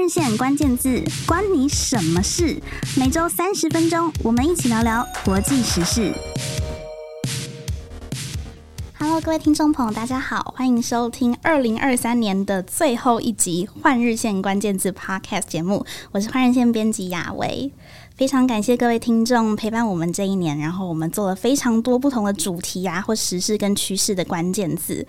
日线关键字，关你什么事？每周三十分钟，我们一起聊聊国际时事。Hello，各位听众朋友，大家好，欢迎收听二零二三年的最后一集《换日线关键字》Podcast 节目。我是换日线编辑雅维。非常感谢各位听众陪伴我们这一年，然后我们做了非常多不同的主题啊，或时事跟趋势的关键字。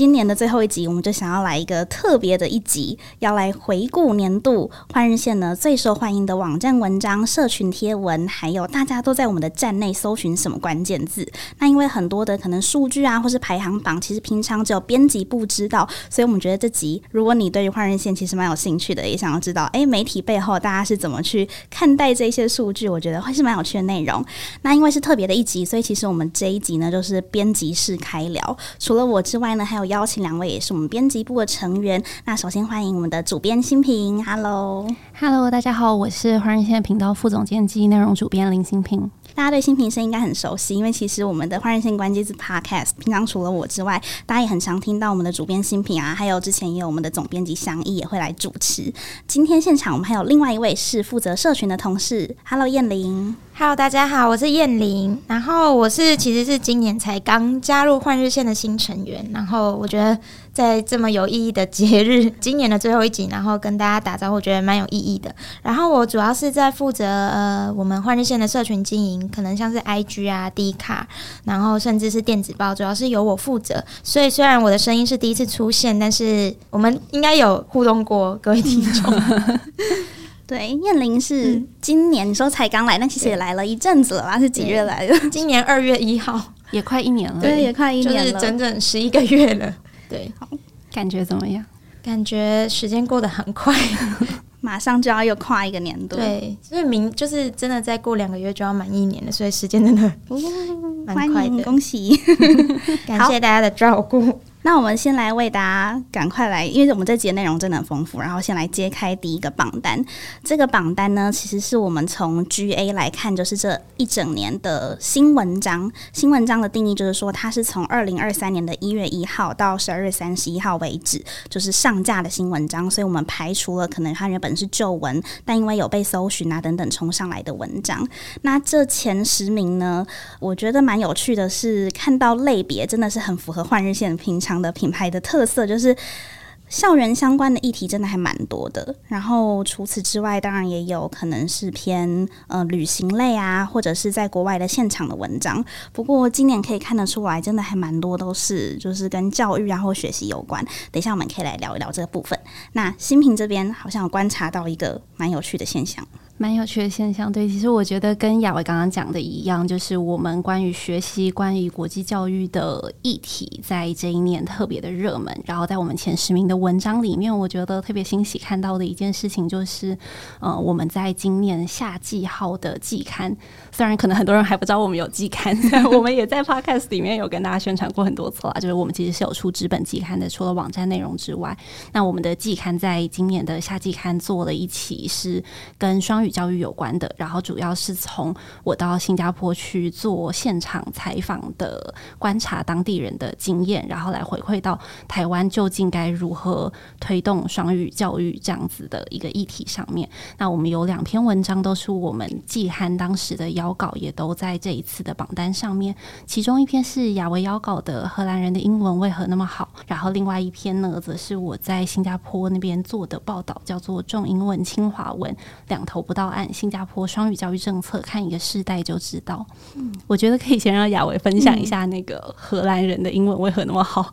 今年的最后一集，我们就想要来一个特别的一集，要来回顾年度换日线呢最受欢迎的网站文章、社群贴文，还有大家都在我们的站内搜寻什么关键字。那因为很多的可能数据啊，或是排行榜，其实平常只有编辑部知道，所以我们觉得这集，如果你对于换日线其实蛮有兴趣的，也想要知道，诶，媒体背后大家是怎么去看待这些数据，我觉得会是蛮有趣的内容。那因为是特别的一集，所以其实我们这一集呢，就是编辑室开聊，除了我之外呢，还有。邀请两位也是我们编辑部的成员。那首先欢迎我们的主编新平，Hello，Hello，大家好，我是华人线频道副总监及内容主编林新平。大家对新平声应该很熟悉，因为其实我们的换日线关键字 Podcast，平常除了我之外，大家也很常听到我们的主编欣屏啊，还有之前也有我们的总编辑祥一也会来主持。今天现场我们还有另外一位是负责社群的同事，Hello，燕玲。Hello，大家好，我是燕玲。然后我是其实是今年才刚加入换日线的新成员。然后我觉得在这么有意义的节日，今年的最后一集，然后跟大家打招呼，我觉得蛮有意义的。然后我主要是在负责呃我们换日线的社群经营，可能像是 IG 啊、D 卡，然后甚至是电子报，主要是由我负责。所以虽然我的声音是第一次出现，但是我们应该有互动过，各位听众。对，燕玲是今年你说才刚来，但其实也来了一阵子了吧？是几月来的？今年二月一号，也快一年了。对，也快一年了，就是整整十一个月了。对，好，感觉怎么样？感觉时间过得很快，马上就要又跨一个年度。对，所以明就是真的再过两个月就要满一年了，所以时间真的蛮快的。恭喜，感谢大家的照顾。那我们先来为大家赶快来，因为我们这集的内容真的很丰富，然后先来揭开第一个榜单。这个榜单呢，其实是我们从 GA 来看，就是这一整年的新文章。新文章的定义就是说，它是从二零二三年的一月一号到十二月三十一号为止，就是上架的新文章。所以我们排除了可能它原本是旧文，但因为有被搜寻啊等等冲上来的文章。那这前十名呢，我觉得蛮有趣的是，看到类别真的是很符合换日线的平常。的品牌的特色就是校园相关的议题真的还蛮多的，然后除此之外，当然也有可能是偏呃旅行类啊，或者是在国外的现场的文章。不过今年可以看得出来，真的还蛮多都是就是跟教育啊或学习有关。等一下我们可以来聊一聊这个部分。那新平这边好像有观察到一个蛮有趣的现象。蛮有趣的现象，对，其实我觉得跟雅维刚刚讲的一样，就是我们关于学习、关于国际教育的议题，在这一年特别的热门。然后在我们前十名的文章里面，我觉得特别欣喜看到的一件事情，就是呃，我们在今年夏季号的季刊，虽然可能很多人还不知道我们有季刊，但我们也在 Podcast 里面有跟大家宣传过很多次了，就是我们其实是有出纸本季刊的，除了网站内容之外，那我们的季刊在今年的夏季刊做了一期是跟双语。教育有关的，然后主要是从我到新加坡去做现场采访的，观察当地人的经验，然后来回馈到台湾究竟该如何推动双语教育这样子的一个议题上面。那我们有两篇文章都是我们季刊当时的邀稿，也都在这一次的榜单上面。其中一篇是雅维邀稿的《荷兰人的英文为何那么好》，然后另外一篇呢，则是我在新加坡那边做的报道，叫做《重英文轻华文，两头不到》。到案新加坡双语教育政策，看一个世代就知道。嗯，我觉得可以先让雅维分享一下那个荷兰人的英文为何那么好。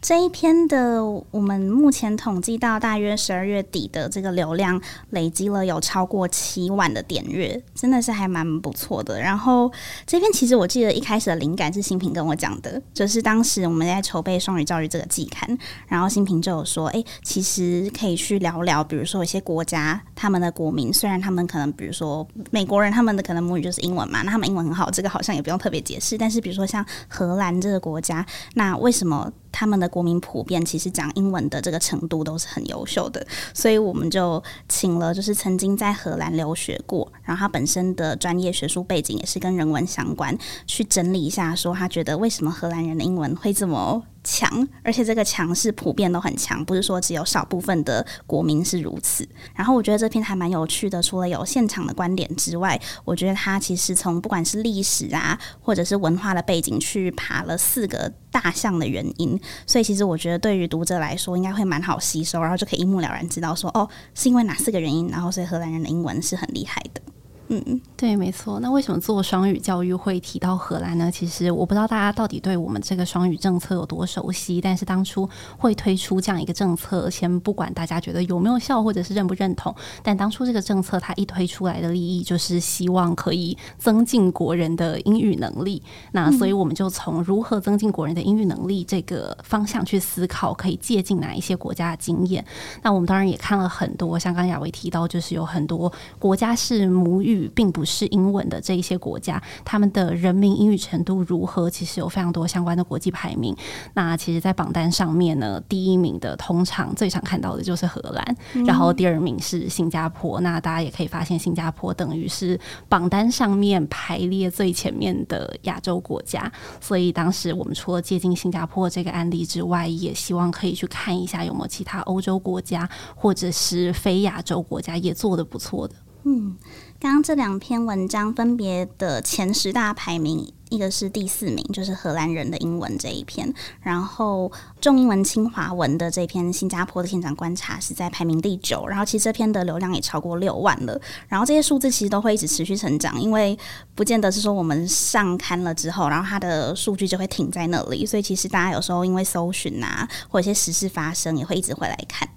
这一篇的，我们目前统计到大约十二月底的这个流量累积了有超过七万的点阅，真的是还蛮不错的。然后这篇其实我记得一开始的灵感是新平跟我讲的，就是当时我们在筹备双语教育这个季刊，然后新平就有说，哎，其实可以去聊聊，比如说一些国家他们的国民，虽然他们可能比如说美国人他们的可能母语就是英文嘛，那他们英文很好，这个好像也不用特别解释。但是比如说像荷兰这个国家，那为什么？他们的国民普遍其实讲英文的这个程度都是很优秀的，所以我们就请了就是曾经在荷兰留学过，然后他本身的专业学术背景也是跟人文相关，去整理一下说他觉得为什么荷兰人的英文会这么强，而且这个强是普遍都很强，不是说只有少部分的国民是如此。然后我觉得这篇还蛮有趣的，除了有现场的观点之外，我觉得他其实从不管是历史啊，或者是文化的背景去爬了四个大项的原因，所以其实我觉得对于读者来说应该会蛮好吸收，然后就可以一目了然知道说哦，是因为哪四个原因，然后所以荷兰人的英文是很厉害的。嗯，对，没错。那为什么做双语教育会提到荷兰呢？其实我不知道大家到底对我们这个双语政策有多熟悉。但是当初会推出这样一个政策，先不管大家觉得有没有效，或者是认不认同，但当初这个政策它一推出来的利益，就是希望可以增进国人的英语能力。那所以我们就从如何增进国人的英语能力这个方向去思考，可以借鉴哪一些国家的经验。那我们当然也看了很多，像刚雅维提到，就是有很多国家是母语。并不是英文的这一些国家，他们的人民英语程度如何？其实有非常多相关的国际排名。那其实，在榜单上面呢，第一名的通常最常看到的就是荷兰，嗯、然后第二名是新加坡。那大家也可以发现，新加坡等于是榜单上面排列最前面的亚洲国家。所以当时我们除了接近新加坡这个案例之外，也希望可以去看一下有没有其他欧洲国家或者是非亚洲国家也做得不错的。嗯。刚刚这两篇文章分别的前十大排名，一个是第四名，就是荷兰人的英文这一篇，然后中英文清华文的这篇新加坡的现场观察是在排名第九，然后其实这篇的流量也超过六万了，然后这些数字其实都会一直持续成长，因为不见得是说我们上刊了之后，然后它的数据就会停在那里，所以其实大家有时候因为搜寻啊，或者一些时事发生，也会一直回来看。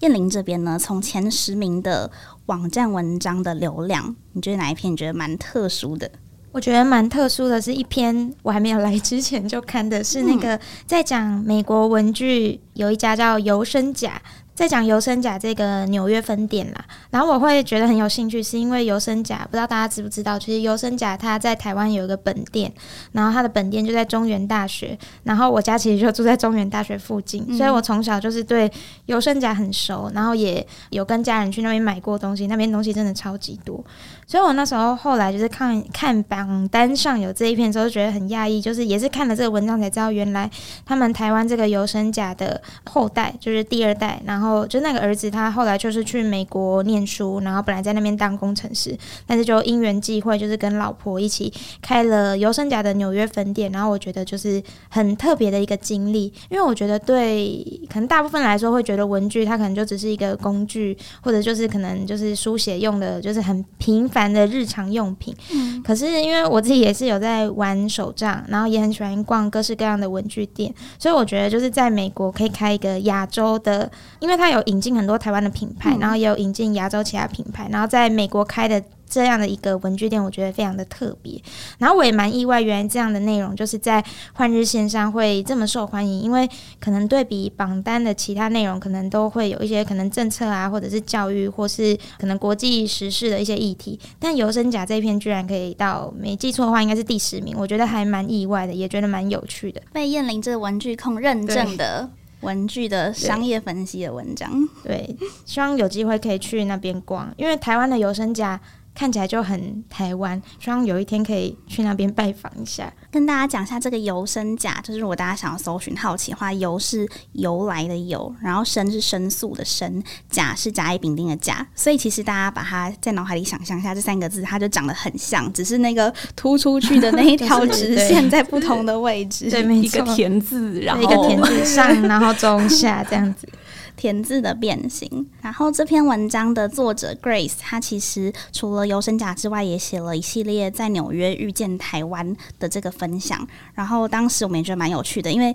燕玲这边呢，从前十名的网站文章的流量，你觉得哪一篇你觉得蛮特殊的？我觉得蛮特殊的是一篇我还没有来之前就看的是那个在讲美国文具，有一家叫尤生甲。在讲尤生甲这个纽约分店啦，然后我会觉得很有兴趣，是因为尤生甲不知道大家知不知道，其实尤生甲他在台湾有一个本店，然后他的本店就在中原大学，然后我家其实就住在中原大学附近，所以我从小就是对尤生甲很熟，然后也有跟家人去那边买过东西，那边东西真的超级多，所以我那时候后来就是看看榜单上有这一篇的时候，就觉得很讶异，就是也是看了这个文章才知道，原来他们台湾这个尤生甲的后代就是第二代，然后。然后就那个儿子，他后来就是去美国念书，然后本来在那边当工程师，但是就因缘际会，就是跟老婆一起开了尤生甲的纽约分店。然后我觉得就是很特别的一个经历，因为我觉得对可能大部分来说会觉得文具它可能就只是一个工具，或者就是可能就是书写用的，就是很平凡的日常用品。嗯。可是因为我自己也是有在玩手账，然后也很喜欢逛各式各样的文具店，所以我觉得就是在美国可以开一个亚洲的，因为。他有引进很多台湾的品牌，然后也有引进亚洲其他品牌，然后在美国开的这样的一个文具店，我觉得非常的特别。然后我也蛮意外，原来这样的内容就是在换日线上会这么受欢迎，因为可能对比榜单的其他内容，可能都会有一些可能政策啊，或者是教育，或是可能国际时事的一些议题。但尤生甲这一篇居然可以到，没记错的话，应该是第十名，我觉得还蛮意外的，也觉得蛮有趣的。被燕玲这个文具控认证的。文具的商业分析的文章，对，希望有机会可以去那边逛，因为台湾的尤生甲。看起来就很台湾，希望有一天可以去那边拜访一下。跟大家讲一下这个尤生甲，就是如果大家想要搜寻好奇的话，尤是由来的尤，然后申是申诉的申，甲是甲乙丙丁的甲，所以其实大家把它在脑海里想象一下，这三个字它就长得很像，只是那个突出去的那一 条直线在不同的位置，对，一个田字，然后一个田字上，然后中下这样子。田字的变形。然后这篇文章的作者 Grace，他其实除了尤生甲之外，也写了一系列在纽约遇见台湾的这个分享。然后当时我们也觉得蛮有趣的，因为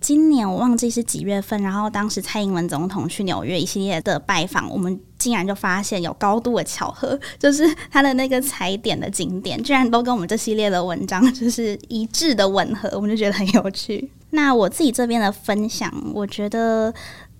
今年我忘记是几月份，然后当时蔡英文总统去纽约一系列的拜访，我们竟然就发现有高度的巧合，就是他的那个踩点的景点，居然都跟我们这系列的文章就是一致的吻合，我们就觉得很有趣。那我自己这边的分享，我觉得。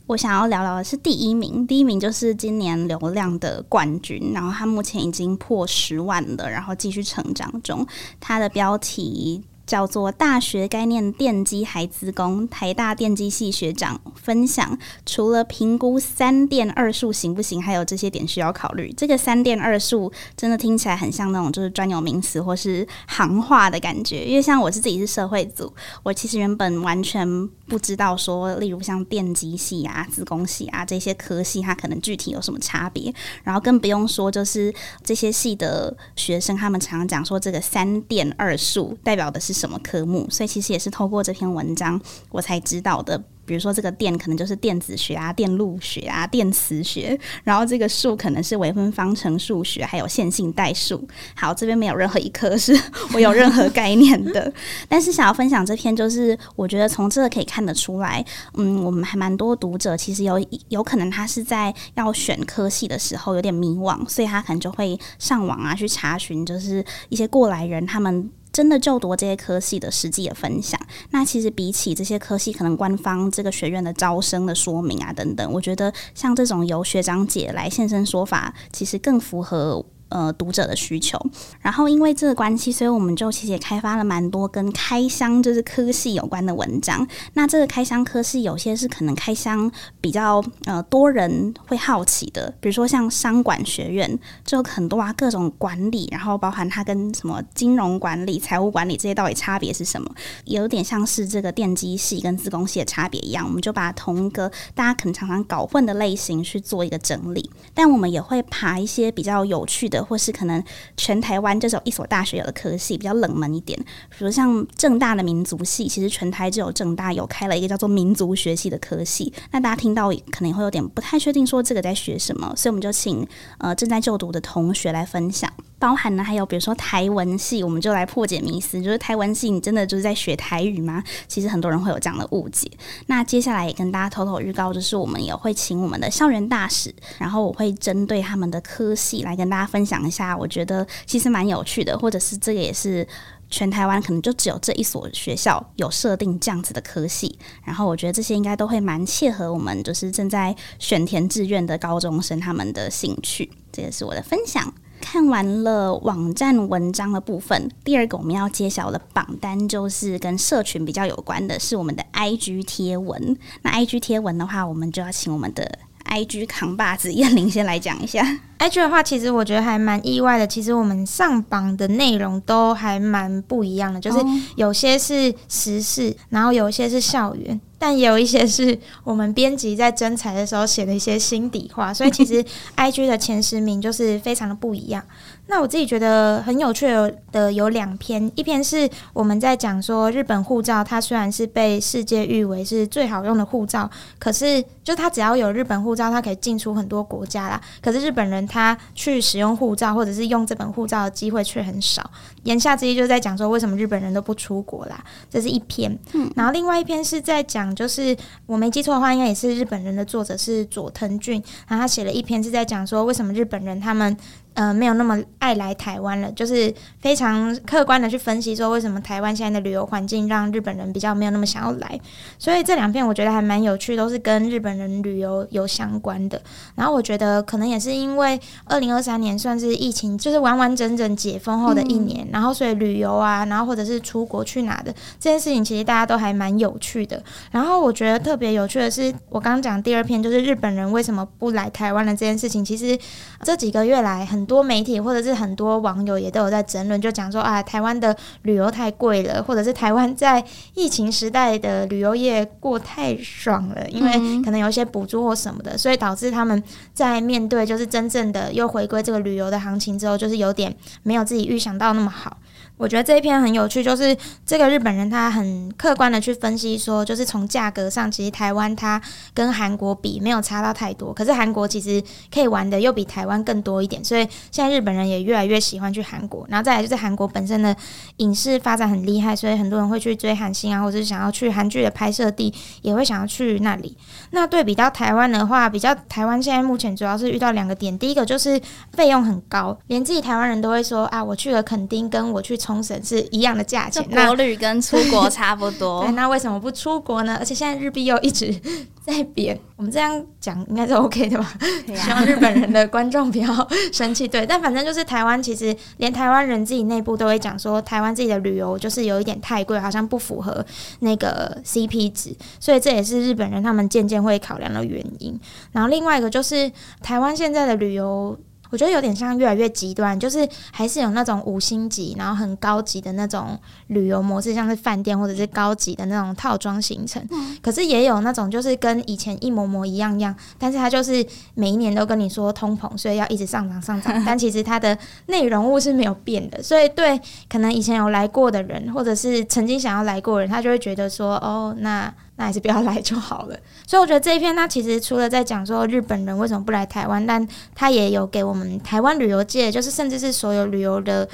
我想要聊聊的是第一名，第一名就是今年流量的冠军，然后他目前已经破十万了，然后继续成长中。他的标题叫做《大学概念电机孩资工》，台大电机系学长分享，除了评估三电二数行不行，还有这些点需要考虑。这个三电二数真的听起来很像那种就是专有名词或是行话的感觉，因为像我是自己是社会组，我其实原本完全不知道说，例如像电机系啊、资工系啊这些科系，它可能具体有什么差别，然后更不用说就是这些系的学生，他们常常讲说这个三电二数代表的是什么科目，所以其实也是透过这篇文章我才知道的。比如说这个电可能就是电子学啊、电路学啊、电磁学，然后这个数可能是微分方程数学，还有线性代数。好，这边没有任何一科是 我有任何概念的，但是想要分享这篇，就是我觉得从这个可以看得出来，嗯，我们还蛮多读者其实有有可能他是在要选科系的时候有点迷惘，所以他可能就会上网啊去查询，就是一些过来人他们。真的就读这些科系的实际的分享，那其实比起这些科系可能官方这个学院的招生的说明啊等等，我觉得像这种由学长姐来现身说法，其实更符合。呃，读者的需求，然后因为这个关系，所以我们就其实也开发了蛮多跟开箱就是科系有关的文章。那这个开箱科系有些是可能开箱比较呃多人会好奇的，比如说像商管学院，就很多啊各种管理，然后包含它跟什么金融管理、财务管理这些到底差别是什么，有点像是这个电机系跟自工系的差别一样。我们就把同一个大家可能常常搞混的类型去做一个整理，但我们也会爬一些比较有趣的。或是可能全台湾这种一所大学有的科系比较冷门一点，比如像政大的民族系，其实全台只有政大有开了一个叫做民族学系的科系。那大家听到可能会有点不太确定，说这个在学什么，所以我们就请呃正在就读的同学来分享。包含呢，还有比如说台文系，我们就来破解迷思，就是台文系你真的就是在学台语吗？其实很多人会有这样的误解。那接下来也跟大家偷偷预告，就是我们也会请我们的校园大使，然后我会针对他们的科系来跟大家分享讲一下，我觉得其实蛮有趣的，或者是这个也是全台湾可能就只有这一所学校有设定这样子的科系。然后我觉得这些应该都会蛮切合我们就是正在选填志愿的高中生他们的兴趣。这也是我的分享。看完了网站文章的部分，第二个我们要揭晓的榜单就是跟社群比较有关的，是我们的 IG 贴文。那 IG 贴文的话，我们就要请我们的 IG 扛把子 彦伶先来讲一下。IG 的话，其实我觉得还蛮意外的。其实我们上榜的内容都还蛮不一样的，就是有些是时事，然后有一些是校园。但也有一些是我们编辑在征才的时候写的一些心底话，所以其实 IG 的前十名就是非常的不一样。那我自己觉得很有趣的有两篇，一篇是我们在讲说日本护照，它虽然是被世界誉为是最好用的护照，可是就他只要有日本护照，他可以进出很多国家啦。可是日本人他去使用护照或者是用这本护照的机会却很少。言下之意就是在讲说为什么日本人都不出国啦，这是一篇。嗯然后另外一篇是在讲。就是我没记错的话，应该也是日本人的作者是佐藤俊，然后他写了一篇是在讲说为什么日本人他们。呃，没有那么爱来台湾了，就是非常客观的去分析说，为什么台湾现在的旅游环境让日本人比较没有那么想要来。所以这两篇我觉得还蛮有趣，都是跟日本人旅游有相关的。然后我觉得可能也是因为二零二三年算是疫情就是完完整整解封后的一年，嗯、然后所以旅游啊，然后或者是出国去哪的这件事情，其实大家都还蛮有趣的。然后我觉得特别有趣的是，我刚刚讲第二篇就是日本人为什么不来台湾的这件事情，其实这几个月来很。很多媒体或者是很多网友也都有在争论，就讲说啊，台湾的旅游太贵了，或者是台湾在疫情时代的旅游业过太爽了，因为可能有有一些补助或什么的，所以导致他们在面对就是真正的又回归这个旅游的行情之后，就是有点没有自己预想到那么好。我觉得这一篇很有趣，就是这个日本人他很客观的去分析说，就是从价格上，其实台湾它跟韩国比没有差到太多，可是韩国其实可以玩的又比台湾更多一点，所以现在日本人也越来越喜欢去韩国。然后再来就是韩国本身的影视发展很厉害，所以很多人会去追韩星啊，或者是想要去韩剧的拍摄地，也会想要去那里。那对比到台湾的话，比较台湾现在目前主要是遇到两个点，第一个就是费用很高，连自己台湾人都会说啊，我去了垦丁跟我去从冲绳是一样的价钱，国旅跟出国差不多。对，那为什么不出国呢？而且现在日币又一直在贬，我们这样讲应该是 OK 的吧？啊、希望日本人的观众不要生气。对，但反正就是台湾，其实连台湾人自己内部都会讲说，台湾自己的旅游就是有一点太贵，好像不符合那个 CP 值，所以这也是日本人他们渐渐会考量的原因。然后另外一个就是台湾现在的旅游。我觉得有点像越来越极端，就是还是有那种五星级，然后很高级的那种旅游模式，像是饭店或者是高级的那种套装行程。嗯。可是也有那种就是跟以前一模模一样样，但是它就是每一年都跟你说通膨，所以要一直上涨上涨。但其实它的内容物是没有变的，所以对可能以前有来过的人，或者是曾经想要来过的人，他就会觉得说，哦，那。那还是不要 来就好了。所以我觉得这一篇，它其实除了在讲说日本人为什么不来台湾，但它也有给我们台湾旅游界，就是甚至是所有旅游的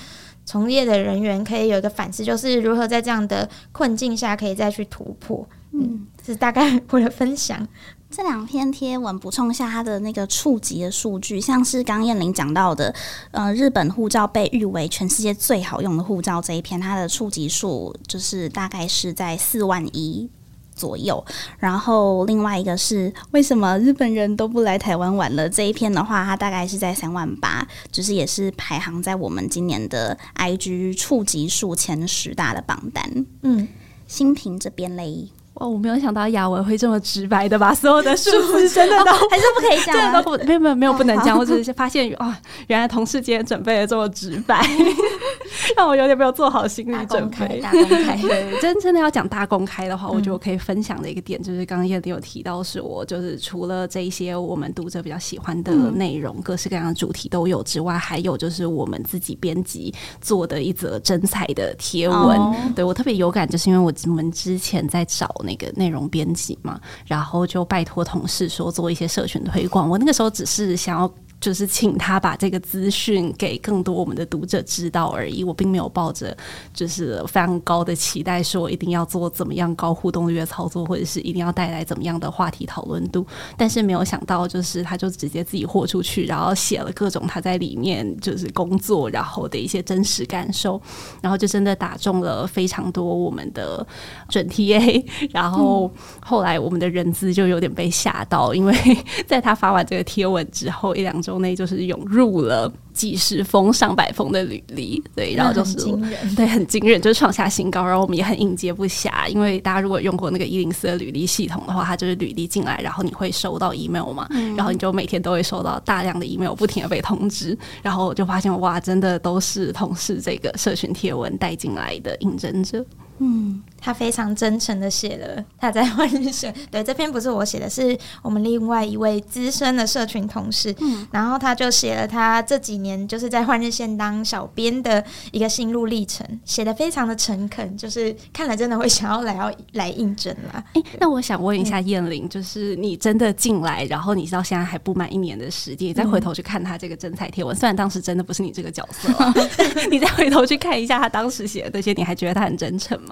从业的人员，可以有一个反思，就是如何在这样的困境下可以再去突破。嗯，是大概 我的分享。这两篇贴文补充一下它的那个触及的数据，像是刚彦玲讲到的，呃，日本护照被誉为全世界最好用的护照这一篇，它的触及数就是大概是在四万一。左右，然后另外一个是为什么日本人都不来台湾玩了？这一篇的话，它大概是在三万八，就是也是排行在我们今年的 IG 触及数前十大的榜单。嗯，新平这边嘞。哦，我没有想到雅文会这么直白的把所有的数字真的都、哦、还是不可以讲、啊，不没有没有没有不能讲，我只是发现啊、哦，原来同事今天准备的这么直白，让我有点没有做好心理准备。大公开，对，真真的要讲大公开的话，我觉得我可以分享的一个点就是，刚刚叶子有提到，是我就是除了这一些我们读者比较喜欢的内容，嗯、各式各样的主题都有之外，还有就是我们自己编辑做的一则真彩的贴文。哦、对我特别有感，就是因为我们之前在找那。那个内容编辑嘛，然后就拜托同事说做一些社群推广。我那个时候只是想要。就是请他把这个资讯给更多我们的读者知道而已，我并没有抱着就是非常高的期待，说一定要做怎么样高互动率的操作，或者是一定要带来怎么样的话题讨论度。但是没有想到，就是他就直接自己豁出去，然后写了各种他在里面就是工作然后的一些真实感受，然后就真的打中了非常多我们的准 TA。然后后来我们的人资就有点被吓到，因为在他发完这个贴文之后一两周。内就是涌入了几十封、上百封的履历，对，然后就是对很惊人，就是创下新高。然后我们也很应接不暇，因为大家如果用过那个一零四的履历系统的话，它就是履历进来，然后你会收到 email 嘛，嗯、然后你就每天都会收到大量的 email，不停的被通知。然后我就发现哇，真的都是同事这个社群贴文带进来的应征者。嗯，他非常真诚的写了他在换日线。对，这篇不是我写的，是我们另外一位资深的社群同事。嗯，然后他就写了他这几年就是在换日线当小编的一个心路历程，写的非常的诚恳，就是看了真的会想要来要来应征啦。哎、欸，那我想问一下燕玲，就是你真的进来，然后你到现在还不满一年的时间，你再回头去看他这个征才贴文，虽然当时真的不是你这个角色，你再回头去看一下他当时写的这些，你还觉得他很真诚吗？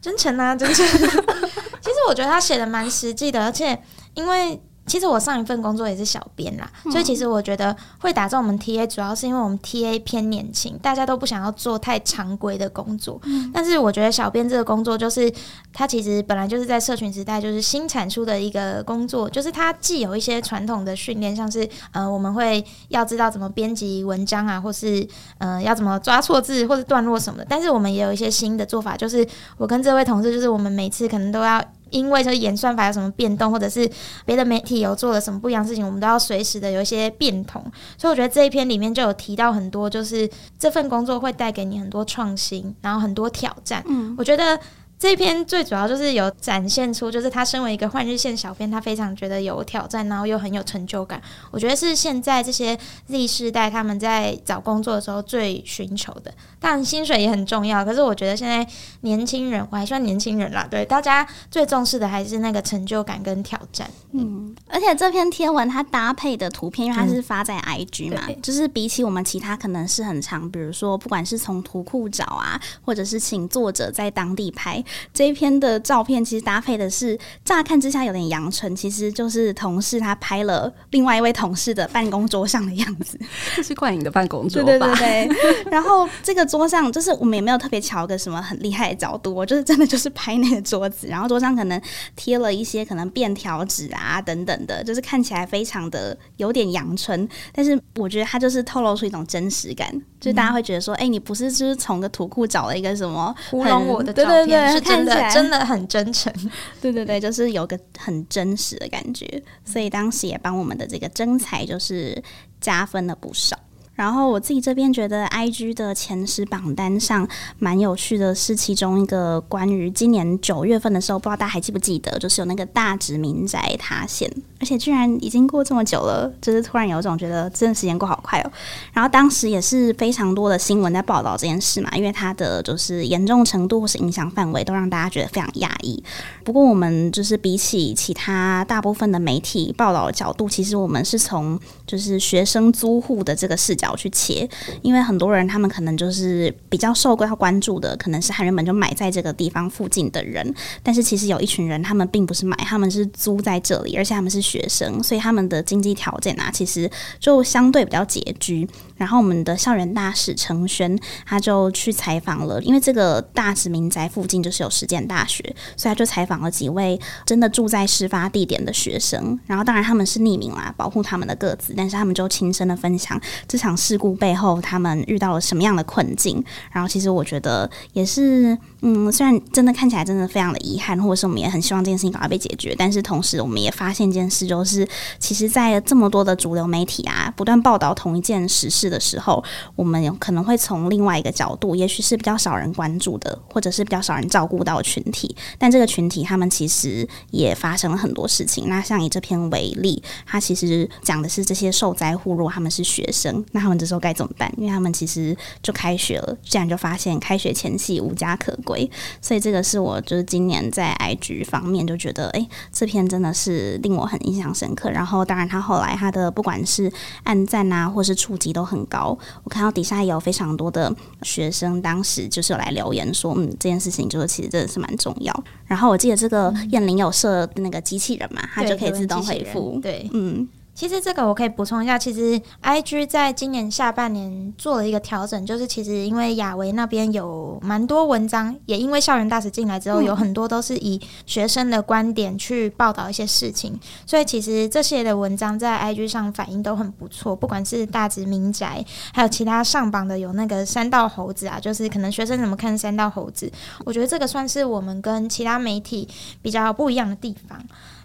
真诚啊，真诚！其实我觉得他写的蛮实际的，而且因为。其实我上一份工作也是小编啦，嗯、所以其实我觉得会打中我们 TA，主要是因为我们 TA 偏年轻，大家都不想要做太常规的工作。嗯、但是我觉得小编这个工作，就是它其实本来就是在社群时代就是新产出的一个工作，就是它既有一些传统的训练，像是呃我们会要知道怎么编辑文章啊，或是呃要怎么抓错字或者段落什么的，但是我们也有一些新的做法，就是我跟这位同事，就是我们每次可能都要。因为就是演算法有什么变动，或者是别的媒体有做了什么不一样的事情，我们都要随时的有一些变通。所以我觉得这一篇里面就有提到很多，就是这份工作会带给你很多创新，然后很多挑战。嗯，我觉得。这篇最主要就是有展现出，就是他身为一个换日线小编，他非常觉得有挑战，然后又很有成就感。我觉得是现在这些 Z 世代他们在找工作的时候最寻求的。当然薪水也很重要，可是我觉得现在年轻人，我还算年轻人啦，对，大家最重视的还是那个成就感跟挑战。嗯，而且这篇贴文它搭配的图片，因为它是发在 IG 嘛，就是比起我们其他可能是很长，比如说不管是从图库找啊，或者是请作者在当地拍。这一篇的照片其实搭配的是乍看之下有点阳春，其实就是同事他拍了另外一位同事的办公桌上的样子。这是冠颖的办公桌吧？对对对对。然后这个桌上就是我们也没有特别瞧个什么很厉害的角度，我就是真的就是拍那个桌子，然后桌上可能贴了一些可能便条纸啊等等的，就是看起来非常的有点阳春，但是我觉得它就是透露出一种真实感，就是大家会觉得说，哎、嗯欸，你不是就是从个图库找了一个什么糊弄我的照片，对对对，是真的真的很真诚，对对对，就是有个很真实的感觉，所以当时也帮我们的这个征才就是加分了不少。然后我自己这边觉得，IG 的前十榜单上蛮有趣的是，其中一个关于今年九月份的时候，不知道大家还记不记得，就是有那个大直民宅塌陷，而且居然已经过这么久了，就是突然有一种觉得真的时间过好快哦。然后当时也是非常多的新闻在报道这件事嘛，因为它的就是严重程度或是影响范围都让大家觉得非常压抑。不过我们就是比起其他大部分的媒体报道的角度，其实我们是从就是学生租户的这个视角。去切，因为很多人他们可能就是比较受到关注的，可能是他原本就买在这个地方附近的人，但是其实有一群人，他们并不是买，他们是租在这里，而且他们是学生，所以他们的经济条件啊，其实就相对比较拮据。然后我们的校园大使程轩，他就去采访了，因为这个大使民宅附近就是有实践大学，所以他就采访了几位真的住在事发地点的学生。然后当然他们是匿名啦，保护他们的个资，但是他们就亲身的分享这场事故背后他们遇到了什么样的困境。然后其实我觉得也是，嗯，虽然真的看起来真的非常的遗憾，或者是我们也很希望这件事情赶快被解决，但是同时我们也发现一件事，就是其实，在这么多的主流媒体啊，不断报道同一件实事的时候，我们可能会从另外一个角度，也许是比较少人关注的，或者是比较少人照顾到的群体，但这个群体他们其实也发生了很多事情。那像以这篇为例，他其实讲的是这些受灾户，如果他们是学生，那他们这时候该怎么办？因为他们其实就开学了，这样就发现开学前夕无家可归，所以这个是我就是今年在 IG 方面就觉得，哎、这篇真的是令我很印象深刻。然后当然他后来他的不管是按赞啊，或是触及都很高。我看到底下也有非常多的学生，当时就是有来留言说，嗯，这件事情就是其实真的是蛮重要。然后我记得这个燕玲有设那个机器人嘛，它就可以自动回复。对，嗯。其实这个我可以补充一下，其实 IG 在今年下半年做了一个调整，就是其实因为亚维那边有蛮多文章，也因为校园大使进来之后，有很多都是以学生的观点去报道一些事情，所以其实这些的文章在 IG 上反应都很不错，不管是大直民宅，还有其他上榜的有那个三道猴子啊，就是可能学生怎么看三道猴子，我觉得这个算是我们跟其他媒体比较不一样的地方。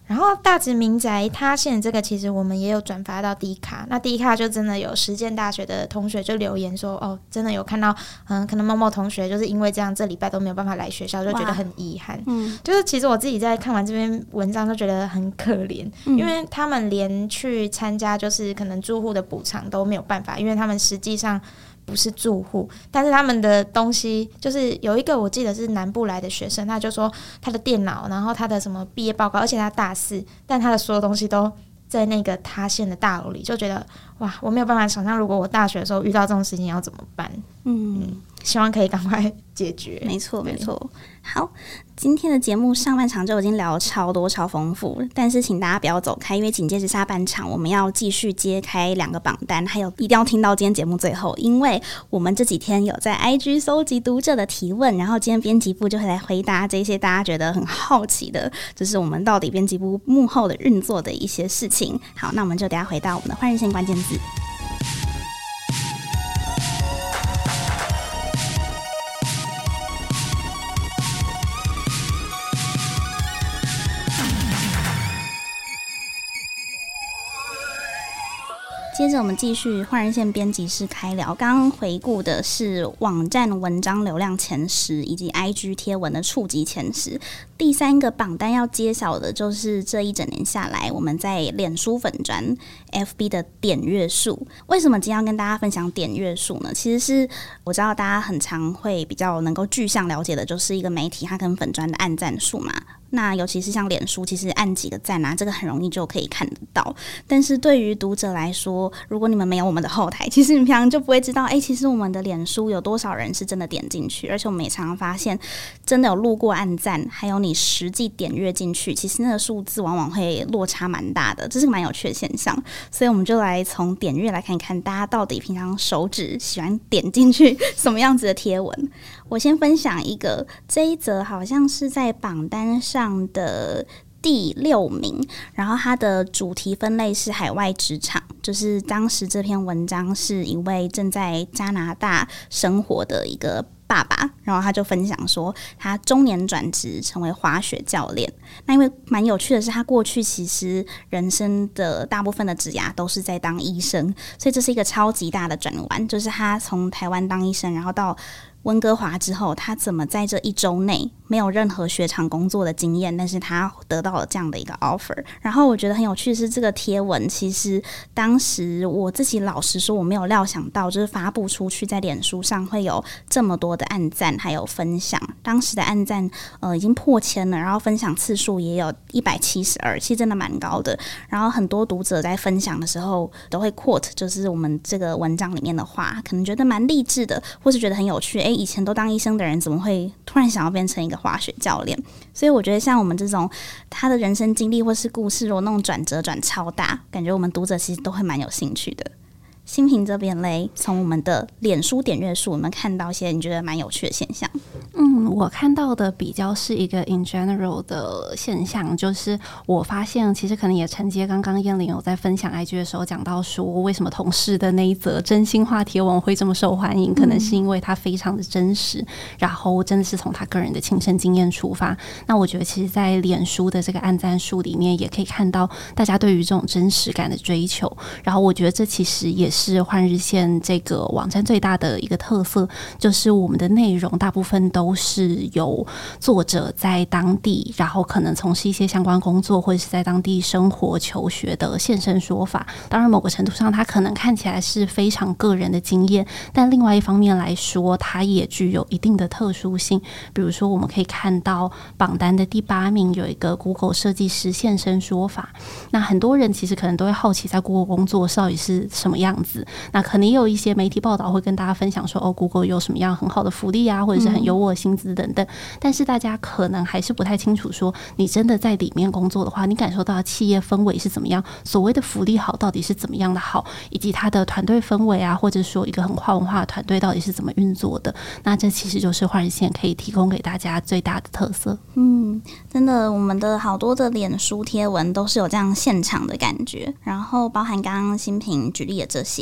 然后大直民宅塌陷这个，其实我们也有转发到 D 卡，那 D 卡就真的有实践大学的同学就留言说，哦，真的有看到，嗯，可能某某同学就是因为这样，这礼拜都没有办法来学校，就觉得很遗憾。嗯，就是其实我自己在看完这篇文章，就觉得很可怜，嗯，因为他们连去参加就是可能住户的补偿都没有办法，因为他们实际上。不是住户，但是他们的东西就是有一个，我记得是南部来的学生，他就说他的电脑，然后他的什么毕业报告，而且他大四，但他的所有东西都在那个塌陷的大楼里，就觉得哇，我没有办法想象，如果我大学的时候遇到这种事情要怎么办？嗯，嗯，希望可以赶快解决。没错，没错。好。今天的节目上半场就已经聊了超多超丰富，但是请大家不要走开，因为紧接着下半场我们要继续揭开两个榜单，还有一定要听到今天节目最后，因为我们这几天有在 IG 搜集读者的提问，然后今天编辑部就会来回答这些大家觉得很好奇的，就是我们到底编辑部幕后的运作的一些事情。好，那我们就等下回到我们的换日线关键字。接着我们继续换人线编辑室开聊。刚刚回顾的是网站文章流量前十，以及 IG 贴文的触及前十。第三个榜单要揭晓的就是这一整年下来，我们在脸书粉专 FB 的点阅数。为什么今天要跟大家分享点阅数呢？其实是我知道大家很常会比较能够具象了解的，就是一个媒体它跟粉专的按赞数嘛。那尤其是像脸书，其实按几个赞啊，这个很容易就可以看得到。但是对于读者来说，如果你们没有我们的后台，其实你平常就不会知道，哎、其实我们的脸书有多少人是真的点进去。而且我们也常常发现，真的有路过按赞，还有你实际点阅进去，其实那个数字往往会落差蛮大的，这是个蛮有趣的现象。所以我们就来从点阅来看一看，大家到底平常手指喜欢点进去什么样子的贴文。我先分享一个，这一则好像是在榜单上上的第六名，然后它的主题分类是海外职场，就是当时这篇文章是一位正在加拿大生活的一个爸爸，然后他就分享说他中年转职成为滑雪教练。那因为蛮有趣的是，他过去其实人生的大部分的职涯都是在当医生，所以这是一个超级大的转弯，就是他从台湾当医生，然后到温哥华之后，他怎么在这一周内没有任何雪场工作的经验，但是他得到了这样的一个 offer。然后我觉得很有趣的是，这个贴文其实当时我自己老实说，我没有料想到，就是发布出去在脸书上会有这么多的暗赞还有分享。当时的暗赞呃已经破千了，然后分享次数也有一百七十二，其实真的蛮高的。然后很多读者在分享的时候都会 quote，就是我们这个文章里面的话，可能觉得蛮励志的，或是觉得很有趣。诶以前都当医生的人，怎么会突然想要变成一个滑雪教练？所以我觉得，像我们这种他的人生经历或是故事，如果那种转折转超大，感觉我们读者其实都会蛮有兴趣的。新平这边嘞，从我们的脸书点阅数，我们看到一些你觉得蛮有趣的现象？嗯，我看到的比较是一个 in general 的现象，就是我发现其实可能也承接刚刚燕玲有在分享 IG 的时候讲到说，为什么同事的那一则真心话贴文会这么受欢迎，可能是因为它非常的真实，然后真的是从他个人的亲身经验出发。那我觉得，其实，在脸书的这个按赞数里面，也可以看到大家对于这种真实感的追求。然后，我觉得这其实也是是换日线这个网站最大的一个特色，就是我们的内容大部分都是。由作者在当地，然后可能从事一些相关工作，或者是在当地生活求学的现身说法。当然，某个程度上，他可能看起来是非常个人的经验，但另外一方面来说，它也具有一定的特殊性。比如说，我们可以看到榜单的第八名有一个 Google 设计师现身说法。那很多人其实可能都会好奇，在 Google 工作到底是什么样子。那可能也有一些媒体报道会跟大家分享说，哦，Google 有什么样很好的福利啊，或者是很优渥的薪资。等等，但是大家可能还是不太清楚，说你真的在里面工作的话，你感受到企业氛围是怎么样？所谓的福利好，到底是怎么样的好？以及它的团队氛围啊，或者说一个很跨文化的团队到底是怎么运作的？那这其实就是换日线可以提供给大家最大的特色。嗯，真的，我们的好多的脸书贴文都是有这样现场的感觉，然后包含刚刚新平举例的这些。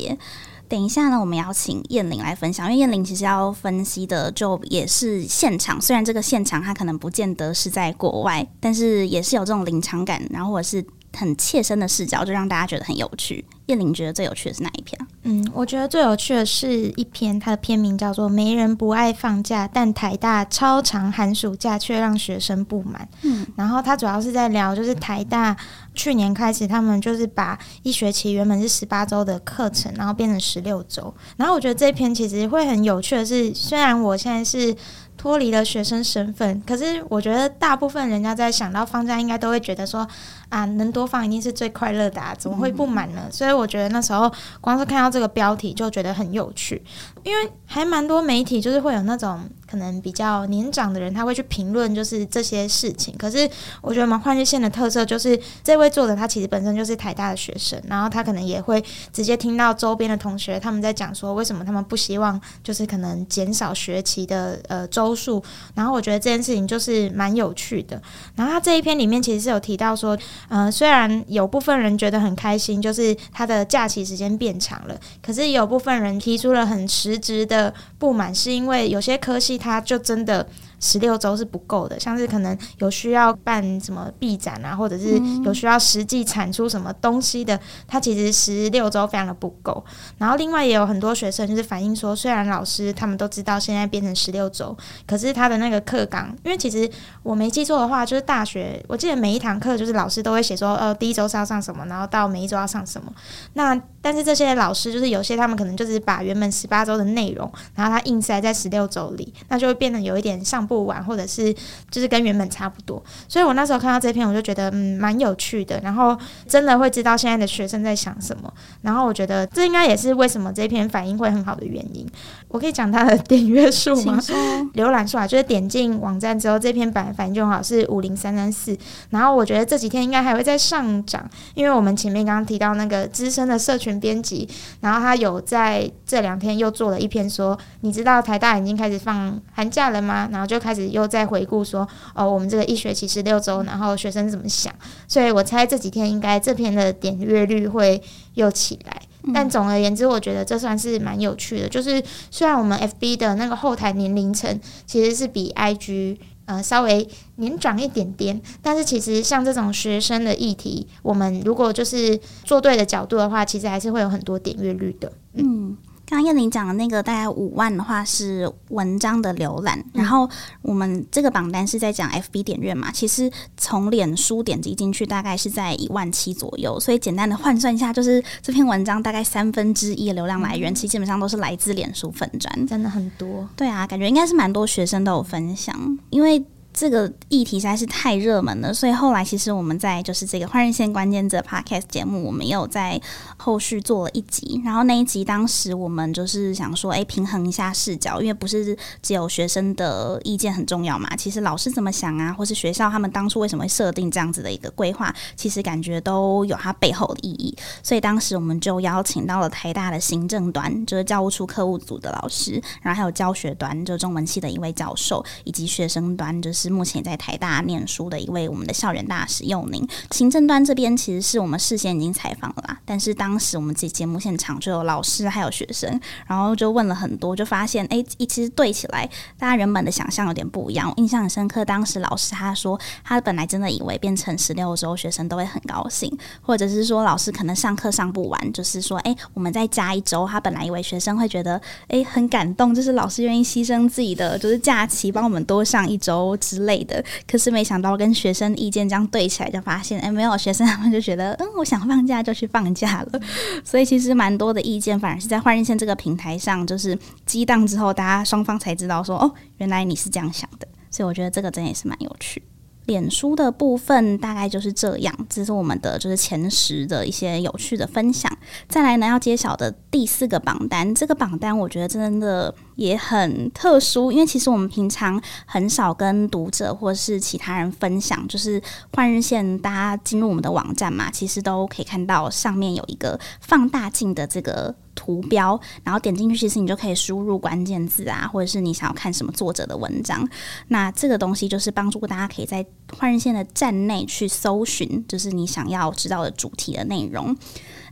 等一下呢，我们邀请燕玲来分享，因为燕玲其实要分析的就也是现场，虽然这个现场它可能不见得是在国外，但是也是有这种临场感，然后或者是很切身的视角，就让大家觉得很有趣。叶玲觉得最有趣的是哪一篇？嗯，我觉得最有趣的是一篇，它的篇名叫做《没人不爱放假，但台大超长寒暑假却让学生不满》。嗯，然后它主要是在聊，就是台大去年开始，他们就是把一学期原本是十八周的课程，然后变成十六周。然后我觉得这一篇其实会很有趣的是，虽然我现在是。脱离了学生身份，可是我觉得大部分人家在想到放假，应该都会觉得说啊，能多放一定是最快乐的啊，怎么会不满呢？所以我觉得那时候光是看到这个标题就觉得很有趣，因为还蛮多媒体就是会有那种。可能比较年长的人，他会去评论就是这些事情。可是我觉得我们换日线的特色就是，这位作者他其实本身就是台大的学生，然后他可能也会直接听到周边的同学他们在讲说，为什么他们不希望就是可能减少学期的呃周数。然后我觉得这件事情就是蛮有趣的。然后他这一篇里面其实是有提到说，嗯，虽然有部分人觉得很开心，就是他的假期时间变长了，可是有部分人提出了很实质的不满，是因为有些科系。他就真的。十六周是不够的，像是可能有需要办什么毕展啊，或者是有需要实际产出什么东西的，它其实十六周非常的不够。然后另外也有很多学生就是反映说，虽然老师他们都知道现在变成十六周，可是他的那个课纲，因为其实我没记错的话，就是大学我记得每一堂课就是老师都会写说，呃，第一周是要上什么，然后到每一周要上什么。那但是这些老师就是有些他们可能就是把原本十八周的内容，然后他硬塞在十六周里，那就会变得有一点上不完，或者是就是跟原本差不多。所以我那时候看到这篇，我就觉得嗯蛮有趣的，然后真的会知道现在的学生在想什么。然后我觉得这应该也是为什么这篇反应会很好的原因。我可以讲它的点阅数吗？浏览数啊，就是点进网站之后，这篇版反应就好是五零三三四。然后我觉得这几天应该还会再上涨，因为我们前面刚刚提到那个资深的社群编辑，然后他有在这两天又做了一篇说，你知道台大已经开始放寒假了吗？然后就开始又在回顾说，哦，我们这个一学期十六周，然后学生怎么想？所以我猜这几天应该这篇的点阅率会又起来。但总而言之，我觉得这算是蛮有趣的。就是虽然我们 FB 的那个后台年龄层其实是比 IG 呃稍微年长一点点，但是其实像这种学生的议题，我们如果就是做对的角度的话，其实还是会有很多点阅率的。嗯。刚刚燕玲讲的那个大概五万的话是文章的浏览，嗯、然后我们这个榜单是在讲 FB 点阅嘛，其实从脸书点击进去大概是在一万七左右，所以简单的换算一下，就是这篇文章大概三分之一的流量来源，嗯、其实基本上都是来自脸书粉专，真的很多。对啊，感觉应该是蛮多学生都有分享，因为。这个议题实在是太热门了，所以后来其实我们在就是这个换日线关键字 Podcast 节目，我们也有在后续做了一集。然后那一集当时我们就是想说，哎，平衡一下视角，因为不是只有学生的意见很重要嘛，其实老师怎么想啊，或是学校他们当初为什么会设定这样子的一个规划，其实感觉都有它背后的意义。所以当时我们就邀请到了台大的行政端，就是教务处课务组的老师，然后还有教学端，就中文系的一位教授，以及学生端，就是。目前在台大念书的一位我们的校园大使佑宁，行政端这边其实是我们事先已经采访了啦，但是当时我们这节目现场就有老师还有学生，然后就问了很多，就发现哎，其实对起来，大家原本的想象有点不一样。我印象很深刻，当时老师他说，他本来真的以为变成十六周学生都会很高兴，或者是说老师可能上课上不完，就是说哎，我们再加一周，他本来以为学生会觉得哎很感动，就是老师愿意牺牲自己的就是假期帮我们多上一周类的，可是没想到跟学生意见这样对起来，就发现哎，没有学生他们就觉得，嗯，我想放假就去放假了。所以其实蛮多的意见，反而是在换日线这个平台上，就是激荡之后，大家双方才知道说，哦，原来你是这样想的。所以我觉得这个真的也是蛮有趣。脸书的部分大概就是这样，这是我们的就是前十的一些有趣的分享。再来呢，要揭晓的第四个榜单，这个榜单我觉得真的也很特殊，因为其实我们平常很少跟读者或是其他人分享，就是换日线，大家进入我们的网站嘛，其实都可以看到上面有一个放大镜的这个。图标，然后点进去，其实你就可以输入关键字啊，或者是你想要看什么作者的文章。那这个东西就是帮助大家可以在换日线的站内去搜寻，就是你想要知道的主题的内容。